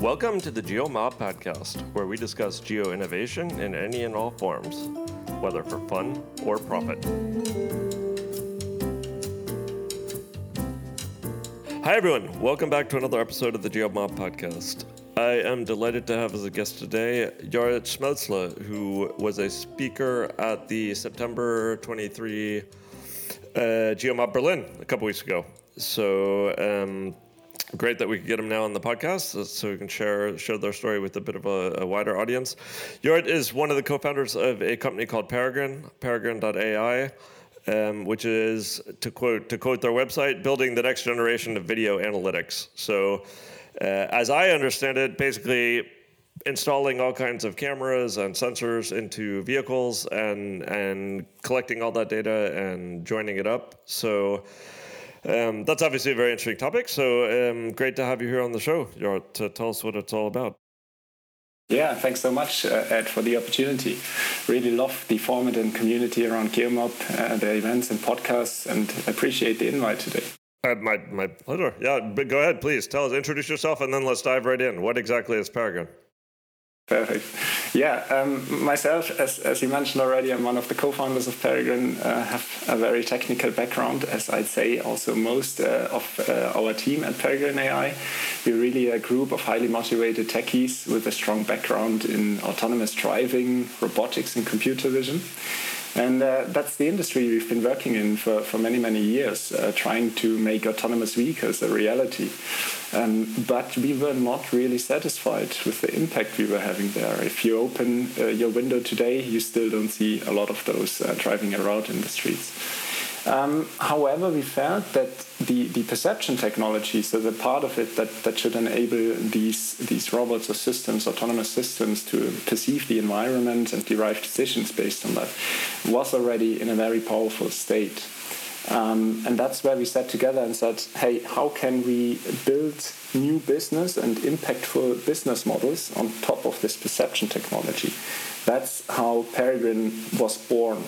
Welcome to the GeoMob podcast, where we discuss geo innovation in any and all forms, whether for fun or profit. Hi, everyone. Welcome back to another episode of the GeoMob podcast. I am delighted to have as a guest today Jorit Schmelzle, who was a speaker at the September 23 uh, GeoMob Berlin a couple weeks ago. So, um, great that we could get them now on the podcast so we can share share their story with a bit of a, a wider audience. Jorit is one of the co-founders of a company called Peregrine, Peregrine.ai, um, which is to quote to quote their website, building the next generation of video analytics. So, uh, as I understand it, basically installing all kinds of cameras and sensors into vehicles and and collecting all that data and joining it up. So um, that's obviously a very interesting topic. So um, great to have you here on the show, Jorit, to tell us what it's all about. Yeah, thanks so much, uh, Ed, for the opportunity. Really love the format and community around GeoMob, uh, the events and podcasts, and appreciate the invite today. Uh, my, my pleasure. Yeah, but go ahead, please. Tell us, introduce yourself, and then let's dive right in. What exactly is Peregrine? Perfect. Yeah, um, myself, as, as you mentioned already, I'm one of the co-founders of Peregrine. Uh, have a very technical background, as I'd say. Also, most uh, of uh, our team at Peregrine AI, we're really a group of highly motivated techies with a strong background in autonomous driving, robotics, and computer vision. And uh, that's the industry we've been working in for, for many, many years, uh, trying to make autonomous vehicles a reality. Um, but we were not really satisfied with the impact we were having there. If you open uh, your window today, you still don't see a lot of those uh, driving around in the streets. Um, however, we felt that the, the perception technology, so the part of it that, that should enable these, these robots or systems, autonomous systems, to perceive the environment and derive decisions based on that, was already in a very powerful state. Um, and that's where we sat together and said, hey, how can we build new business and impactful business models on top of this perception technology? That's how Peregrine was born.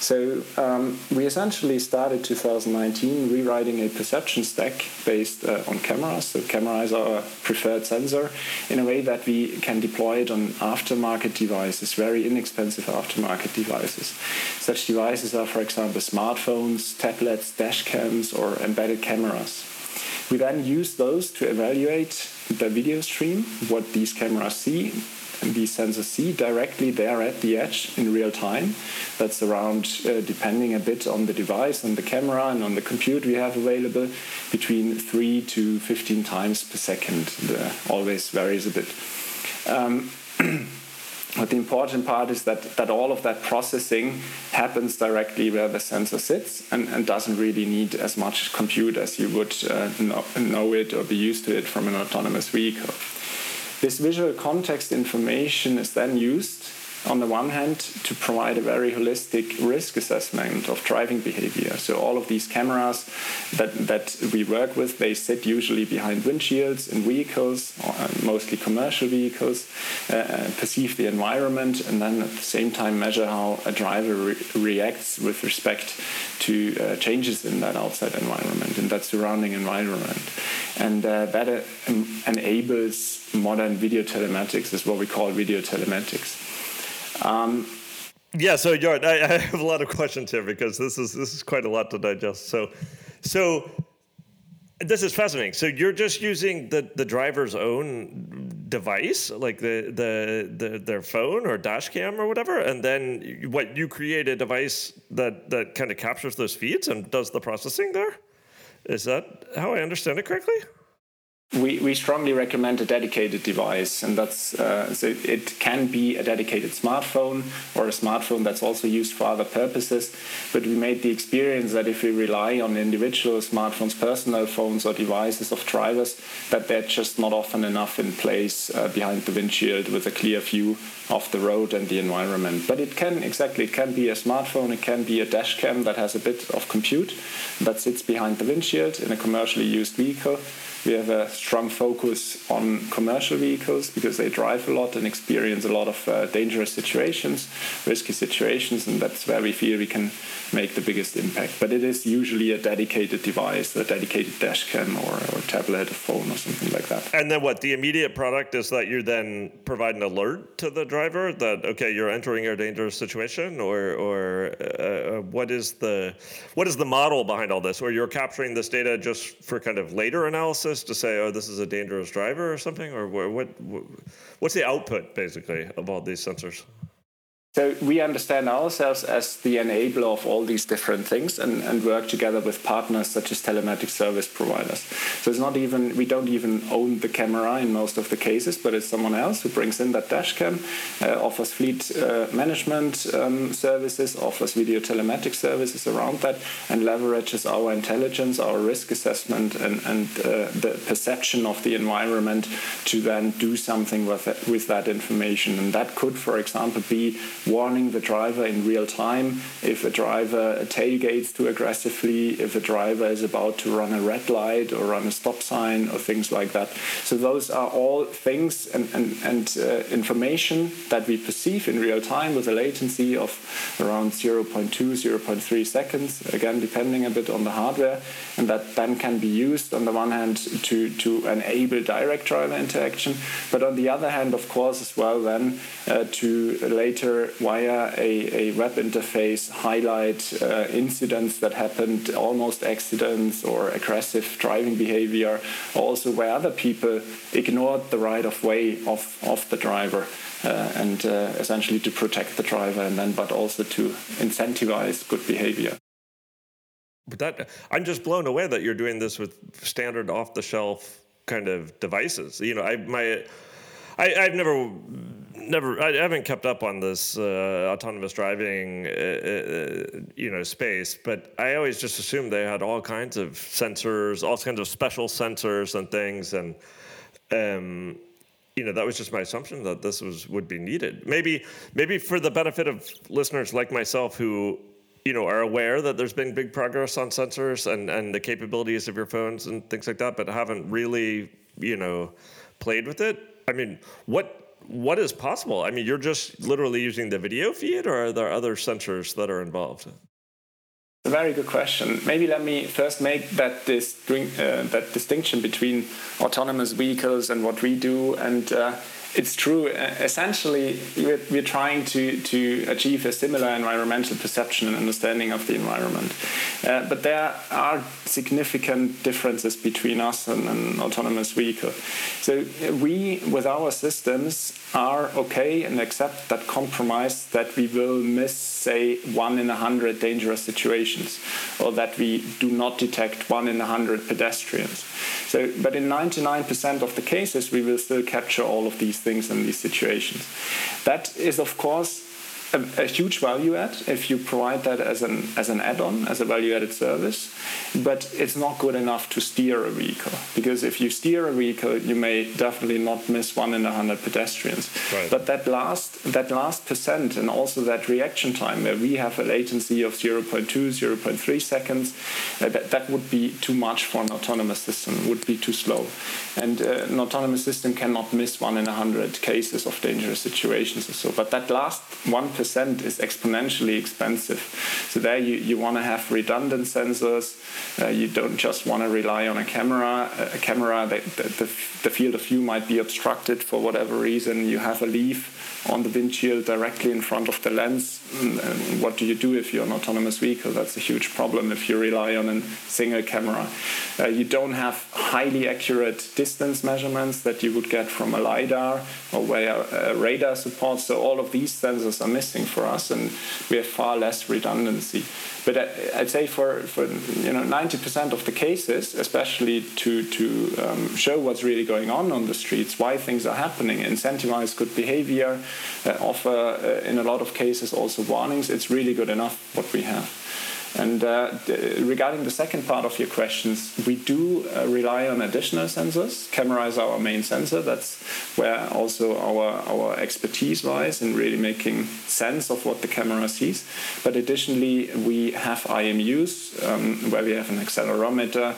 So um, we essentially started 2019 rewriting a perception stack based uh, on cameras. So camera is our preferred sensor in a way that we can deploy it on aftermarket devices, very inexpensive aftermarket devices. Such devices are, for example, smartphones, tablets, dash cams, or embedded cameras. We then use those to evaluate the video stream, what these cameras see, these sensors see directly there at the edge in real time. That's around, uh, depending a bit on the device, on the camera, and on the compute we have available, between 3 to 15 times per second. The always varies a bit. Um, But the important part is that, that all of that processing happens directly where the sensor sits and, and doesn't really need as much compute as you would uh, know, know it or be used to it from an autonomous vehicle. This visual context information is then used on the one hand to provide a very holistic risk assessment of driving behavior. So all of these cameras that, that we work with, they sit usually behind windshields in vehicles, uh, mostly commercial vehicles, uh, uh, perceive the environment, and then at the same time measure how a driver re reacts with respect to uh, changes in that outside environment, in that surrounding environment. And uh, that uh, enables modern video telematics, is what we call video telematics. Um, yeah, so Jorit, I, I, have a lot of questions here because this is this is quite a lot to digest. So, so this is fascinating. So you're just using the the driver's own device, like the the, the their phone or dash cam or whatever, and then what you create a device that that kind of captures those feeds and does the processing there. Is that how I understand it correctly? We, we strongly recommend a dedicated device, and that's uh, so it can be a dedicated smartphone or a smartphone that's also used for other purposes. But we made the experience that if we rely on individual smartphones, personal phones, or devices of drivers, that they're just not often enough in place uh, behind the windshield with a clear view of the road and the environment. But it can exactly it can be a smartphone, it can be a dash cam that has a bit of compute that sits behind the windshield in a commercially used vehicle we have a strong focus on commercial vehicles because they drive a lot and experience a lot of uh, dangerous situations, risky situations, and that's where we feel we can make the biggest impact. But it is usually a dedicated device, a dedicated dash cam or, or tablet, a phone, or something like that. And then what? The immediate product is that you then provide an alert to the driver that okay, you're entering a dangerous situation, or or uh, uh what is the what is the model behind all this? Or you're capturing this data just for kind of later analysis to say, oh, this is a dangerous driver or something, or what, what what's the output basically of all these sensors? So we understand ourselves as the enabler of all these different things and, and work together with partners such as telematic service providers. So it's not even we don't even own the camera in most of the cases, but it's someone else who brings in that dash cam, uh, offers fleet uh, management um, services, offers video telematic services around that, and leverages our intelligence, our risk assessment, and, and uh, the perception of the environment to then do something with it, with that information. And that could, for example, be warning the driver in real time if a driver tailgates too aggressively, if a driver is about to run a red light or run a stop sign or things like that. So those are all things and, and, and uh, information that we perceive in real time with a latency of around 0.2, 0.3 seconds, again, depending a bit on the hardware. And that then can be used on the one hand to, to enable direct driver interaction, but on the other hand, of course, as well, then uh, to later via a, a web interface highlight uh, incidents that happened, almost accidents or aggressive driving behavior, also where other people ignored the right of way of, of the driver. Uh, and uh, essentially to protect the driver and then but also to incentivize good behavior but that i'm just blown away that you're doing this with standard off the shelf kind of devices you know i my I, i've never never I haven't kept up on this uh, autonomous driving uh, uh, you know space, but I always just assumed they had all kinds of sensors, all kinds of special sensors and things, and um, you know that was just my assumption that this was would be needed. Maybe maybe for the benefit of listeners like myself who you know are aware that there's been big progress on sensors and and the capabilities of your phones and things like that, but haven't really you know played with it. I mean, what what is possible? I mean, you're just literally using the video feed, or are there other sensors that are involved? A very good question. Maybe let me first make that this uh, that distinction between autonomous vehicles and what we do, and uh, it's true. Essentially, we're, we're, trying to, to achieve a similar environmental perception and understanding of the environment. Uh, but there are significant differences between us and an autonomous vehicle. So we, with our systems, are okay and accept that compromise that we will miss, say, one in a hundred dangerous situations, or that we do not detect one in a hundred pedestrians. So, but in 99% of the cases, we will still capture all of these things in these situations. That is, of course, a, a, huge value add if you provide that as an as an add-on as a value-added service but it's not good enough to steer a vehicle because if you steer a vehicle you may definitely not miss one in a hundred pedestrians. Right. but that last that last percent and also that reaction time where we have a latency of 0.2 0.3 seconds uh, that, that would be too much for an autonomous system would be too slow. And uh, an autonomous system cannot miss one in a hundred cases of dangerous situations or so. But that last one is exponentially expensive. So there you, you want to have redundant sensors. Uh, you don't just want to rely on a camera. A camera, the, the, the field of view might be obstructed for whatever reason. You have a leaf on the windshield directly in front of the lens. And what do you do if you're an autonomous vehicle? That's a huge problem if you rely on a single camera. Uh, you don't have highly accurate distance measurements that you would get from a LiDAR or where a radar supports. So all of these sensors are missing for us, and we have far less redundancy. But I'd say for, for you know 90% of the cases, especially to, to um, show what's really going on on the streets, why things are happening, incentivize good behavior, uh, offer uh, in a lot of cases also warnings, it's really good enough what we have. And uh, regarding the second part of your questions, we do uh, rely on additional sensors. Camera is our main sensor. That's where also our, our expertise lies in really making sense of what the camera sees. But additionally, we have IMUs um, where we have an accelerometer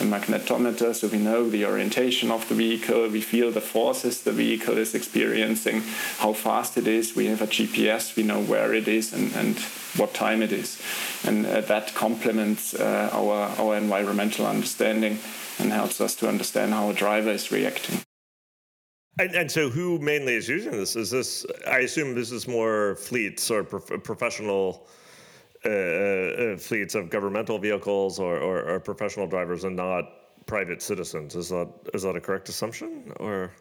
a magnetometer, so we know the orientation of the vehicle, we feel the forces the vehicle is experiencing, how fast it is, we have a GPS, we know where it is and, and what time it is. And uh, that complements uh, our, our environmental understanding and helps us to understand how a driver is reacting. And, and, so, who mainly is using this? Is this? I assume this is more fleets or prof- professional uh, uh, fleets of governmental vehicles or, or, or, professional drivers, and not private citizens. Is that is that a correct assumption? Or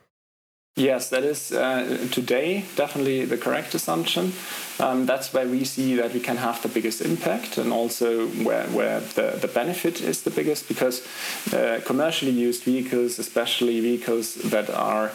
Yes, that is uh, today definitely the correct assumption. Um, that's where we see that we can have the biggest impact and also where, where the, the benefit is the biggest because uh, commercially used vehicles, especially vehicles that are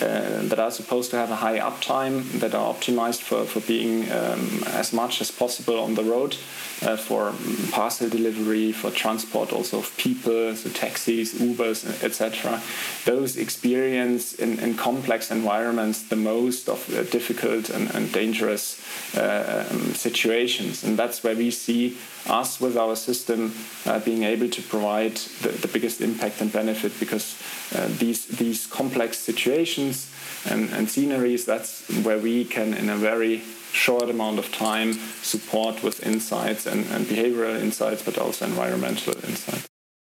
uh, that are supposed to have a high uptime, that are optimized for, for being um, as much as possible on the road uh, for parcel delivery, for transport also of people, so taxis, Ubers, etc. Those experience in, in complex environments the most of uh, difficult and, and dangerous uh, um, situations. And that's where we see us with our system uh, being able to provide the, the biggest impact and benefit because uh, these these complex situations and, and sceneries that's where we can in a very short amount of time support with insights and, and behavioral insights but also environmental insights.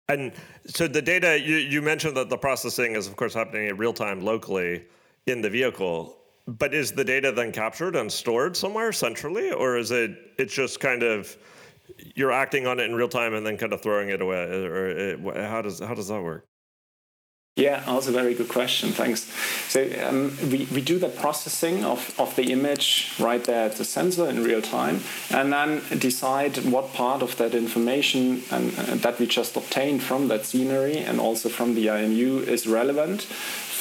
And so the data you, you mentioned that the processing is of course happening in real time locally in the vehicle but is the data then captured and stored somewhere centrally or is it it's just kind of you're acting on it in real time and then kind of throwing it away or it, how does how does that work yeah, also very good question. Thanks. So um, we, we do the processing of, of the image right there at the sensor in real time, and then decide what part of that information and uh, that we just obtained from that scenery and also from the IMU is relevant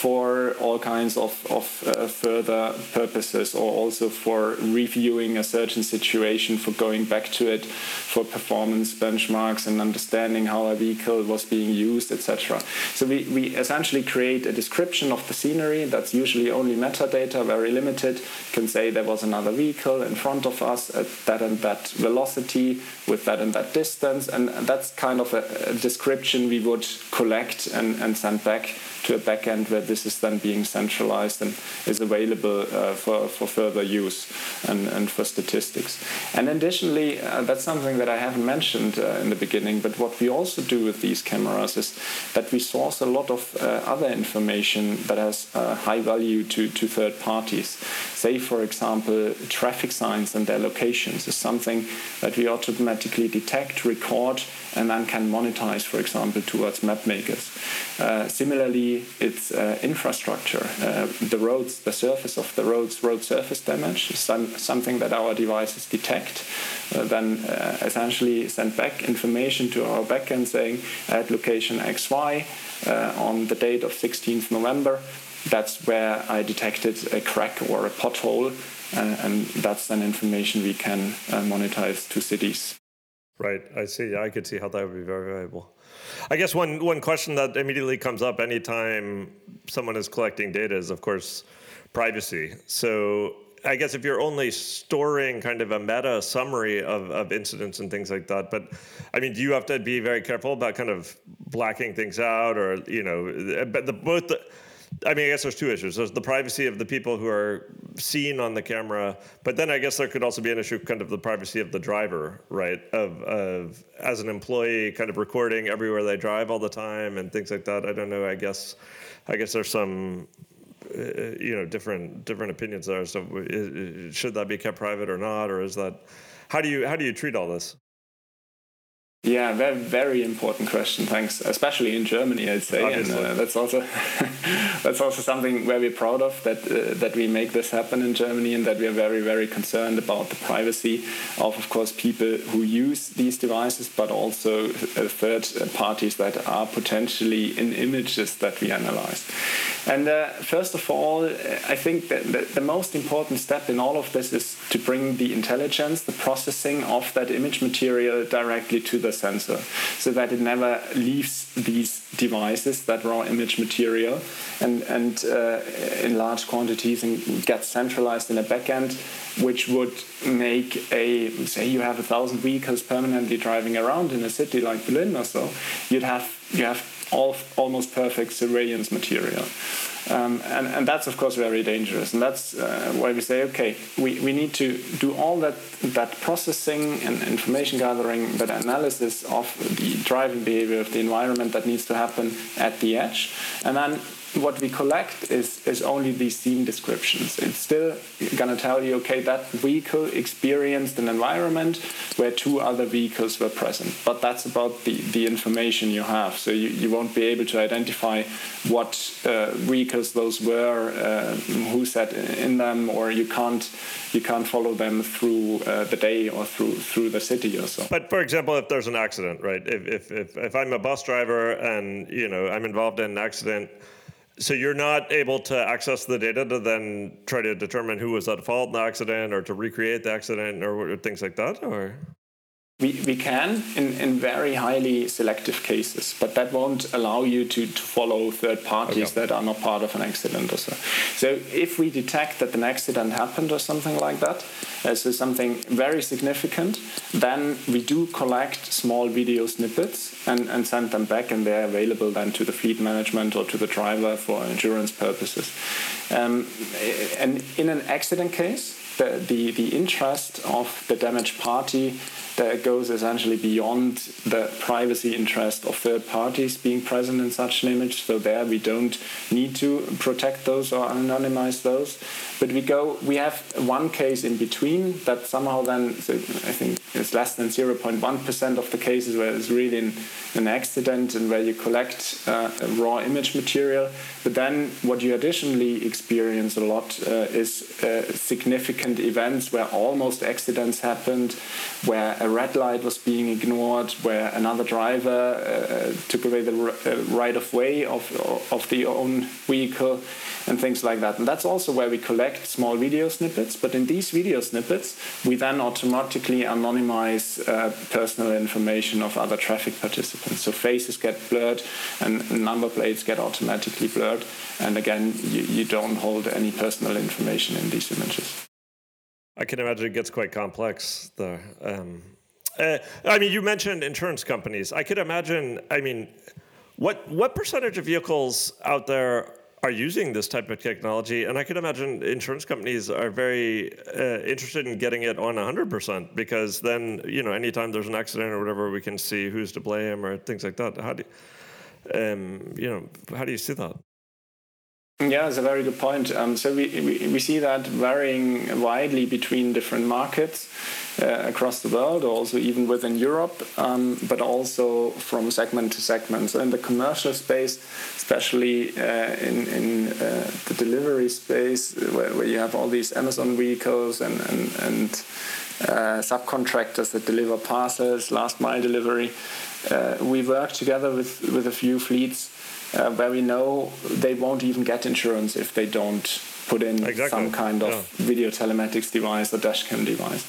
for all kinds of, of uh, further purposes or also for reviewing a certain situation, for going back to it, for performance benchmarks and understanding how a vehicle was being used, etc. So we, we essentially create a description of the scenery that's usually only metadata, very limited. You can say there was another vehicle in front of us at that and that velocity with that and that distance, and that's kind of a, a description we would collect and, and send back to a backend where this is then being centralized and is available uh, for, for further use and, and for statistics. And additionally, uh, that's something that I haven't mentioned uh, in the beginning, but what we also do with these cameras is that we source a lot of uh, other information that has uh, high value to, to third parties. Say, for example, traffic signs and their locations is something that we automatically detect, record, and then can monetize, for example, towards map makers. Uh, similarly, it's uh, infrastructure. Uh, the roads, the surface of the roads, road surface damage is some, something that our devices detect. Uh, then uh, essentially send back information to our backend saying at location XY uh, on the date of 16th November. That's where I detected a crack or a pothole, and that's then information we can monetize to cities. Right, I see. I could see how that would be very valuable. I guess one one question that immediately comes up anytime someone is collecting data is, of course, privacy. So I guess if you're only storing kind of a meta summary of, of incidents and things like that, but I mean, do you have to be very careful about kind of blacking things out, or you know, but the both the I mean, I guess there's two issues. There's the privacy of the people who are seen on the camera, but then I guess there could also be an issue, kind of the privacy of the driver, right? Of, of as an employee, kind of recording everywhere they drive all the time and things like that. I don't know. I guess, I guess there's some, uh, you know, different different opinions there. So, should that be kept private or not, or is that? How do you how do you treat all this? Yeah, very very important question. Thanks, especially in Germany, I'd say, Obviously. and uh, that's also that's also something where we're proud of that uh, that we make this happen in Germany, and that we are very very concerned about the privacy of, of course, people who use these devices, but also uh, third parties that are potentially in images that we analyze. And uh, first of all, I think that the, the, most important step in all of this is to bring the intelligence, the processing of that image material directly to the sensor so that it never leaves these devices, that raw image material, and, and uh, in large quantities and gets centralized in a backend, which would make a, say you have a thousand vehicles permanently driving around in a city like Berlin or so, you'd have, you have all, almost perfect surveillance material. Um, and, and that's of course very dangerous and that's uh, why we say okay we, we need to do all that that processing and information gathering that analysis of the driving behavior of the environment that needs to happen at the edge and then what we collect is, is only these scene descriptions. It's still going to tell you, okay, that vehicle experienced an environment where two other vehicles were present. But that's about the, the information you have. So you, you won't be able to identify what uh, vehicles those were, uh, who sat in them, or you can't you can't follow them through uh, the day or through through the city or so. But for example, if there's an accident, right? If, if, if, if I'm a bus driver and you know I'm involved in an accident so you're not able to access the data to then try to determine who was at fault in the accident or to recreate the accident or things like that, or? We, we can in, in very highly selective cases, but that won't allow you to, to follow third parties okay. that are not part of an accident or so. So if we detect that an accident happened or something like that, uh, so something very significant, then we do collect small video snippets and, and send them back, and they're available then to the fleet management or to the driver for insurance purposes. Um, and in an accident case, the, the, the interest of the damaged party that goes essentially beyond the privacy interest of third parties being present in such an image. So there we don't need to protect those or anonymize those. But we go, we have one case in between that somehow then, I think it's less than 0.1% of the cases where it's really an, an accident and where you collect uh, raw image material. But then what you additionally experience a lot uh, is uh, significant events where almost accidents happened, where a red light was being ignored, where another driver uh, took away the uh, right of way of, of the own vehicle and things like that. And that's also where we collect small video snippets. But in these video snippets, we then automatically anonymize uh, personal information of other traffic participants. So faces get blurred and number plates get automatically blurred. And again, you, you don't hold any personal information in these images. I can imagine it gets quite complex there. Um, uh, I mean, you mentioned insurance companies. I could imagine. I mean, what what percentage of vehicles out there are using this type of technology, and I can imagine insurance companies are very uh, interested in getting it on 100% because then, you know, anytime there's an accident or whatever, we can see who's to blame or things like that. How do, um, you know, how do you see that? Yeah, it's a very good point. Um, so we, we, we see that varying widely between different markets uh, across the world, also even within Europe, um, but also from segment to segment. So in the commercial space, especially uh, in, in uh, the delivery space, where, where you have all these Amazon vehicles and, and, and uh, subcontractors that deliver parcels, last mile delivery, uh, we work together with, with a few fleets uh, where we know they won't even get insurance if they don't put in exactly. some kind of yeah. video telematics device or dashcam device.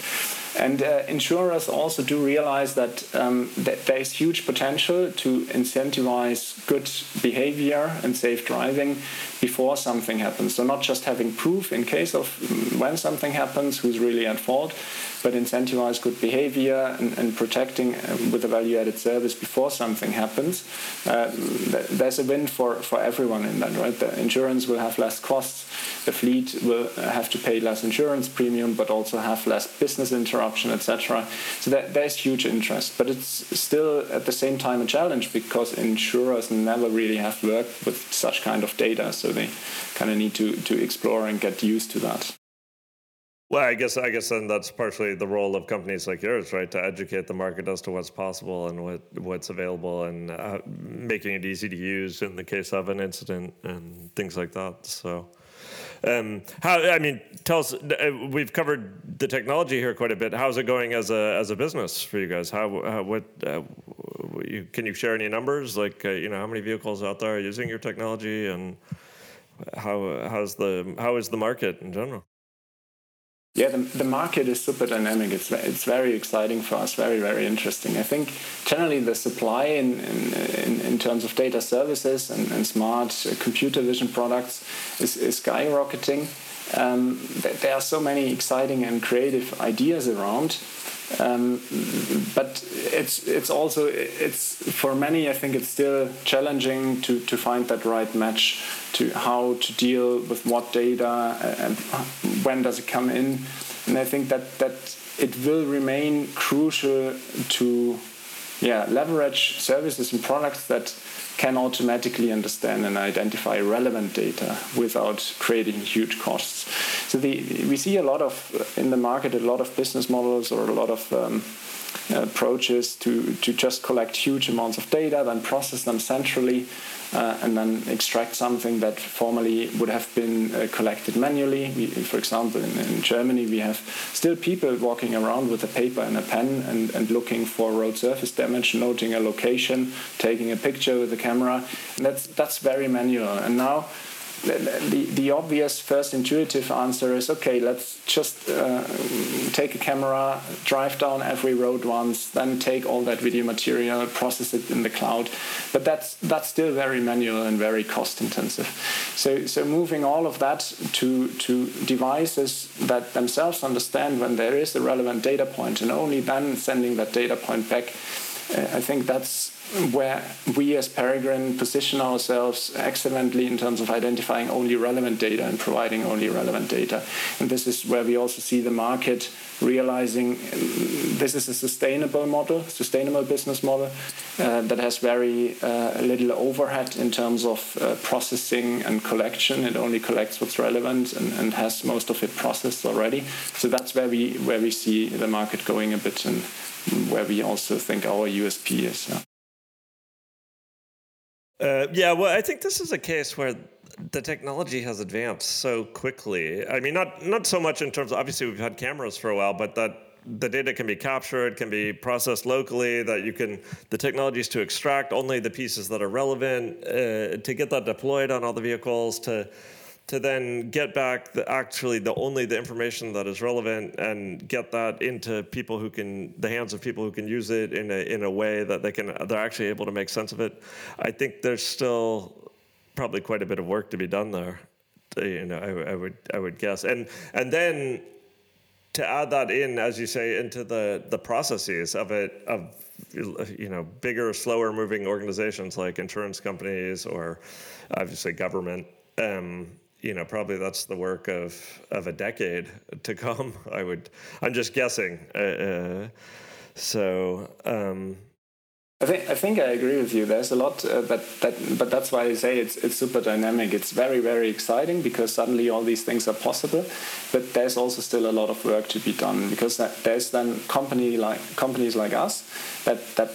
And uh, insurers also do realize that, um, that there is huge potential to incentivize good behavior and safe driving before something happens. So, not just having proof in case of mm, when something happens, who's really at fault, but incentivize good behavior and, and protecting uh, with a value added service before something happens. Uh, there's a win for, for everyone in that, right? The insurance will have less costs, the fleet will have to pay less insurance premium, but also have less business interruption, etc. So that, there's huge interest, but it's still at the same time a challenge because insurers never really have worked with such kind of data, so they kind of need to, to explore and get used to that. Well, I guess I guess then that's partially the role of companies like yours, right? To educate the market as to what's possible and what what's available, and uh, making it easy to use in the case of an incident and things like that. So, um, how I mean, tell us. Uh, we've covered the technology here quite a bit. How's it going as a as a business for you guys? How, how what uh, you, can you share any numbers? Like uh, you know, how many vehicles out there are using your technology and how how's the how is the market in general? Yeah, the, the market is super dynamic. It's it's very exciting for us. Very very interesting. I think generally the supply in in, in terms of data services and, and smart computer vision products is, is skyrocketing. Um, there are so many exciting and creative ideas around um, but it's it's also it's for many I think it's still challenging to, to find that right match to how to deal with what data and when does it come in. And I think that that it will remain crucial to yeah leverage services and products that can automatically understand and identify relevant data without creating huge costs. So the, we see a lot of in the market a lot of business models or a lot of um, approaches to, to just collect huge amounts of data, then process them centrally, uh, and then extract something that formerly would have been uh, collected manually. We, for example, in, in, Germany, we have still people walking around with a paper and a pen and, and looking for road surface damage, noting a location, taking a picture with a camera. And that's, that's very manual. And now the, the obvious first intuitive answer is okay let's just uh, take a camera drive down every road once then take all that video material process it in the cloud. But that's that's still very manual and very cost intensive. So so moving all of that to to devices that themselves understand when there is a relevant data point and only then sending that data point back uh, I think that's where we as Peregrine position ourselves excellently in terms of identifying only relevant data and providing only relevant data. And this is where we also see the market realizing this is a sustainable model, sustainable business model uh, that has very uh, little overhead in terms of uh, processing and collection. It only collects what's relevant and, and has most of it processed already. So that's where we where we see the market going a bit and where we also think our USP is. Yeah. Uh, yeah, well, I think this is a case where the technology has advanced so quickly. I mean, not not so much in terms of obviously we've had cameras for a while, but that the data can be captured, can be processed locally. That you can the technologies to extract only the pieces that are relevant, uh, to get that deployed on all the vehicles, to to then get back the actually the only the information that is relevant and get that into people who can the hands of people who can use it in a in a way that they can they're actually able to make sense of it. I think there's still probably quite a bit of work to be done there. You know, I, I would I would guess, and and then to add that in, as you say, into the the processes of it of you know bigger, slower moving organizations like insurance companies or obviously government. Um, you know, probably that's the work of of a decade to come. I would, I'm just guessing. Uh, uh, so. Um, I think I think I agree with you. There's a lot, uh, but that but that's why I say it's it's super dynamic. It's very very exciting because suddenly all these things are possible, but there's also still a lot of work to be done because that, there's then company like companies like us that that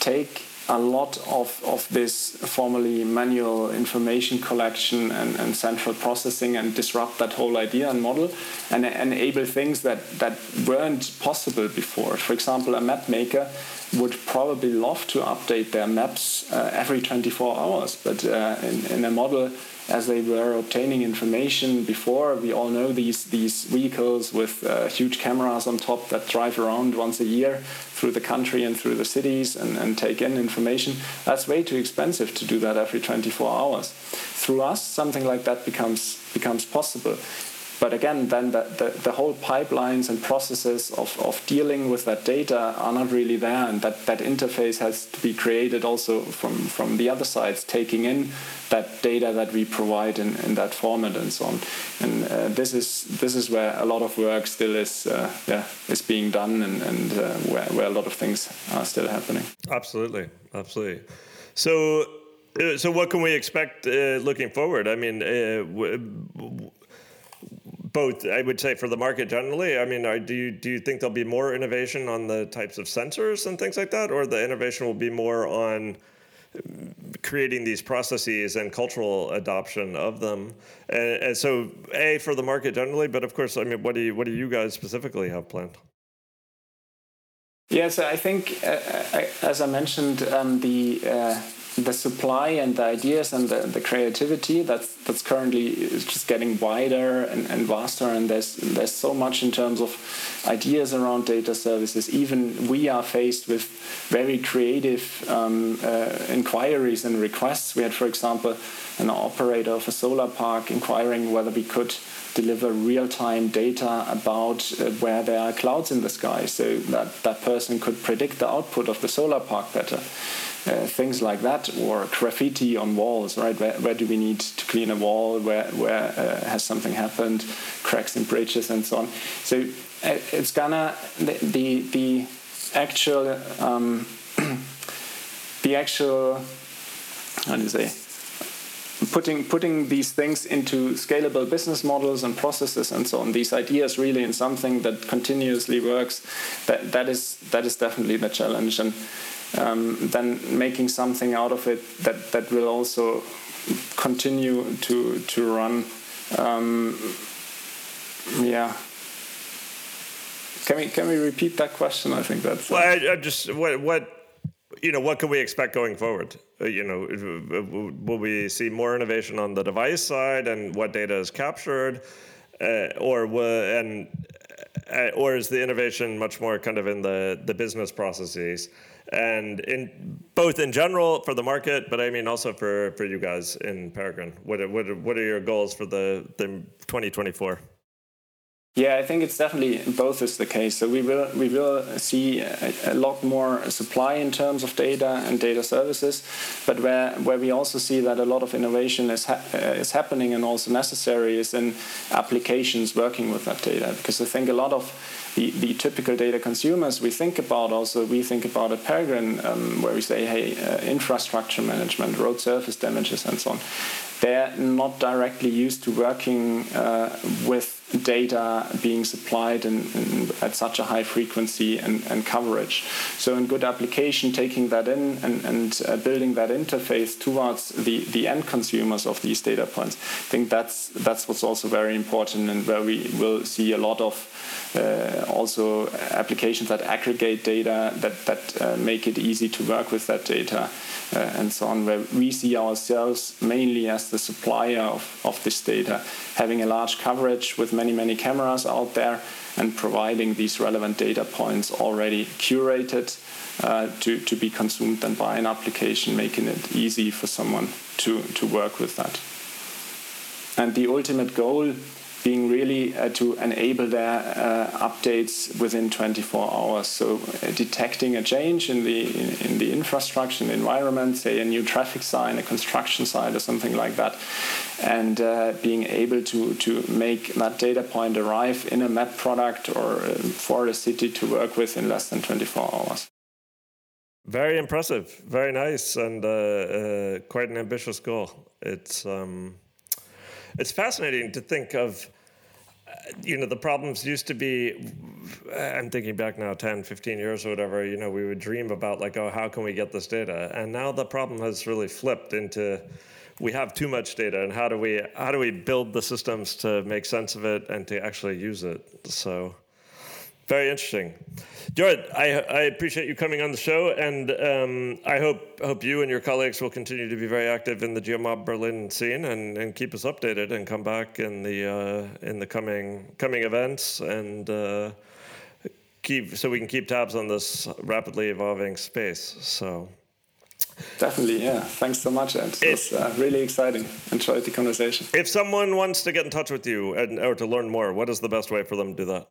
take a lot of, of this formerly manual information collection and, and central processing and disrupt that whole idea and model and enable things that, that weren't possible before. For example, a map maker would probably love to update their maps uh, every 24 hours, but uh, in, in a model as they were obtaining information before. We all know these these vehicles with uh, huge cameras on top that drive around once a year through the country and through the cities and, and take in information. That's way too expensive to do that every 24 hours. Through us, something like that becomes becomes possible. But again, then the, the, the, whole pipelines and processes of, of dealing with that data are not really there, and that, that interface has to be created also from, from the other sides, taking in that data that we provide in, in that format and so on. And uh, this is this is where a lot of work still is uh, yeah is being done, and, and uh, where, where a lot of things are still happening. Absolutely, absolutely. So. Uh, so what can we expect uh, looking forward? I mean, uh, both i would say for the market generally i mean are, do you do you think there'll be more innovation on the types of sensors and things like that? Or the innovation will be more on creating these processes and cultural adoption of them? And, and so a for the market generally but of course i mean what do you what do you guys specifically have planned? Yes, I think, uh, I, as I mentioned, um, the uh, the supply and the ideas and the, the creativity that's that's currently is just getting wider and, and vaster. And there's there's so much in terms of ideas around data services. Even we are faced with very creative um, uh, inquiries and requests. We had for example an operator of a solar park inquiring whether we could deliver real-time data about uh, where there are clouds in the sky so that that person could predict the output of the solar park better uh, things like that, or graffiti on walls, right? Where, where do we need to clean a wall? Where, where uh, has something happened? Cracks in bridges and so on. So uh, it's gonna the the, the actual um, the actual how do you say putting putting these things into scalable business models and processes and so on these ideas really in something that continuously works that that is that is definitely the challenge and um, then making something out of it that, that will also continue to to run. Um, yeah. Can we can we repeat that question? I think that's. Well, I, I just what what you know what can we expect going forward? Uh, you know, uh, will we see more innovation on the device side and what data is captured, uh, or will, and uh, or is the innovation much more kind of in the the business processes? And in both in general for the market, but I mean also for, for you guys in Peregrine. What are, what are, what are your goals for the, the 2024? Yeah, I think it's definitely both is the case. So we will we will see a, a, lot more supply in terms of data and data services, but where where we also see that a lot of innovation is ha uh, is happening and also necessary is in applications working with that data. Because I think a lot of the, the typical data consumers we think about also we think about at Peregrine um, where we say hey uh, infrastructure management, road surface damages and so on. They're not directly used to working uh, with data being supplied in, in, at such a high frequency and, and, coverage. So, in good application, taking that in and, and uh, building that interface towards the, the end consumers of these data points, I think that's that's what's also very important and where we will see a lot of uh, also applications that aggregate data that that uh, make it easy to work with that data uh, and so on. Where we see ourselves mainly as the supplier of, of this data, having a large coverage with many many many cameras out there and providing these relevant data points already curated uh, to, to be consumed then by an application, making it easy for someone to, to work with that. And the ultimate goal being really uh, to enable their uh, updates within 24 hours. So uh, detecting a change in the in, in, the infrastructure, in the environment, say a new traffic sign, a construction site, or something like that, and uh, being able to to make that data point arrive in a map product or uh, for a city to work with in less than 24 hours. Very impressive, very nice, and uh, quite an ambitious goal. It's um, it's fascinating to think of you know the problems used to be i'm thinking back now 10 15 years or whatever you know we would dream about like oh how can we get this data? And now the problem has really flipped into we have too much data and how do we how do we build the systems to make sense of it and to actually use it? So very interesting. Jorit, I, I appreciate you coming on the show, and um, I hope hope you and your colleagues will continue to be very active in the GeoMob Berlin scene and, and keep us updated and come back in the uh, in the coming coming events and uh, keep so we can keep tabs on this rapidly evolving space. So. Definitely, yeah. Thanks so much, Ed. It was uh, really exciting. Enjoyed the conversation. If someone wants to get in touch with you and, or to learn more, what is the best way for them to do that?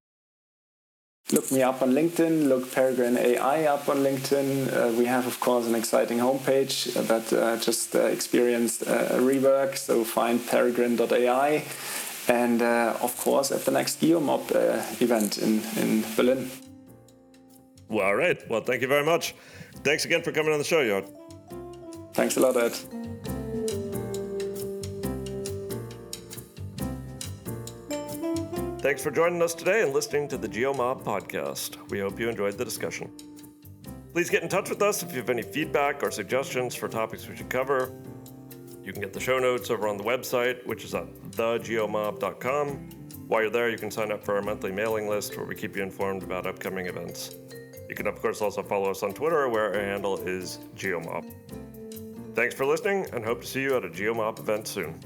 Look me up on LinkedIn, look Peregrine AI up on LinkedIn. Uh, we have, of course, an exciting homepage that uh, just uh, experienced a rework, so find peregrine.ai. And uh, of course, at the next GeoMob uh, event in, in Berlin. Well, all right. Well, thank you very much. Thanks again for coming on the show, Jorit. Thanks a lot, Ed. Thanks for joining us today and listening to the GeoMob podcast. We hope you enjoyed the discussion. Please get in touch with us if you have any feedback or suggestions for topics we should cover. You can get the show notes over on the website, which is at thegeomob.com. While you're there, you can sign up for our monthly mailing list where we keep you informed about upcoming events. You can, of course, also follow us on Twitter, where our handle is GeoMob. Thanks for listening and hope to see you at a Geomob event soon.